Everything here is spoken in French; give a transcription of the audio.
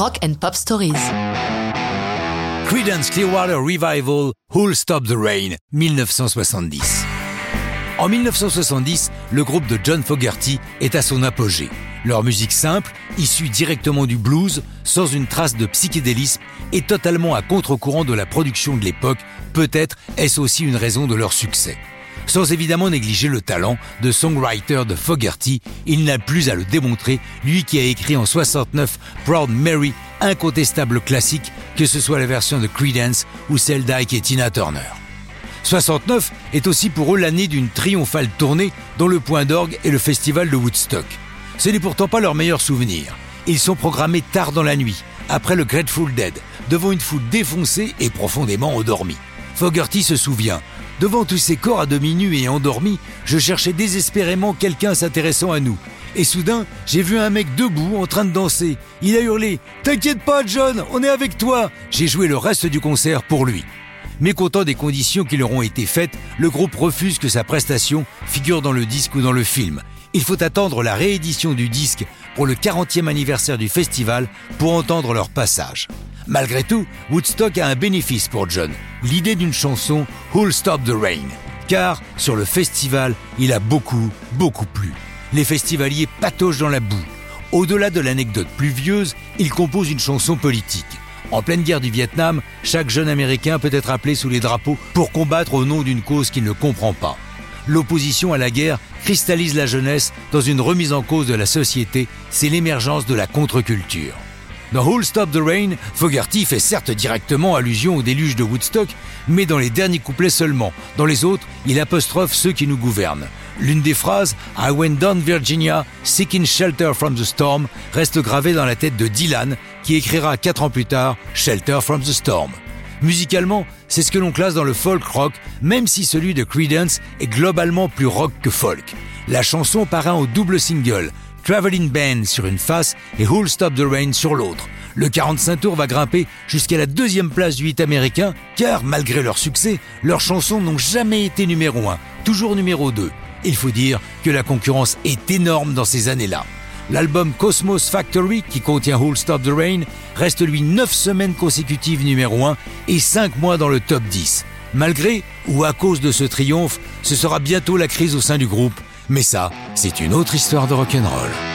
Rock and Pop Stories. Creedence Clearwater Revival, Who'll Stop the Rain, 1970. En 1970, le groupe de John Fogerty est à son apogée. Leur musique simple, issue directement du blues, sans une trace de psychédélisme, est totalement à contre-courant de la production de l'époque. Peut-être est-ce aussi une raison de leur succès. Sans évidemment négliger le talent de songwriter de Fogerty, il n'a plus à le démontrer, lui qui a écrit en 69 Proud Mary, incontestable classique, que ce soit la version de Creedence ou celle d'Ike et Tina Turner. 69 est aussi pour eux l'année d'une triomphale tournée dont le point d'orgue est le festival de Woodstock. Ce n'est pourtant pas leur meilleur souvenir. Ils sont programmés tard dans la nuit, après le Grateful Dead, devant une foule défoncée et profondément endormie. Fogerty se souvient. Devant tous ces corps à demi nus et endormis, je cherchais désespérément quelqu'un s'intéressant à nous. Et soudain, j'ai vu un mec debout en train de danser. Il a hurlé T'inquiète pas, John, on est avec toi J'ai joué le reste du concert pour lui. Mécontent des conditions qui leur ont été faites, le groupe refuse que sa prestation figure dans le disque ou dans le film. Il faut attendre la réédition du disque pour le 40e anniversaire du festival pour entendre leur passage. Malgré tout, Woodstock a un bénéfice pour John, l'idée d'une chanson Who'll Stop the Rain? Car sur le festival, il a beaucoup, beaucoup plu. Les festivaliers patauchent dans la boue. Au-delà de l'anecdote pluvieuse, il compose une chanson politique. En pleine guerre du Vietnam, chaque jeune Américain peut être appelé sous les drapeaux pour combattre au nom d'une cause qu'il ne comprend pas. L'opposition à la guerre cristallise la jeunesse dans une remise en cause de la société, c'est l'émergence de la contre-culture. Dans Who'll Stop the Rain, Fogerty fait certes directement allusion au déluge de Woodstock, mais dans les derniers couplets seulement. Dans les autres, il apostrophe ceux qui nous gouvernent. L'une des phrases I went down Virginia, seeking shelter from the storm reste gravée dans la tête de Dylan, qui écrira quatre ans plus tard Shelter from the Storm. Musicalement, c'est ce que l'on classe dans le folk rock, même si celui de Creedence est globalement plus rock que folk. La chanson paraît au double single, Traveling Band sur une face et Who'll Stop the Rain sur l'autre. Le 45 tours va grimper jusqu'à la deuxième place du hit américain, car malgré leur succès, leurs chansons n'ont jamais été numéro 1, toujours numéro 2. Il faut dire que la concurrence est énorme dans ces années-là. L'album Cosmos Factory, qui contient Who'll Stop the Rain, reste lui 9 semaines consécutives numéro 1 et 5 mois dans le top 10. Malgré ou à cause de ce triomphe, ce sera bientôt la crise au sein du groupe, mais ça, c'est une autre histoire de rock'n'roll.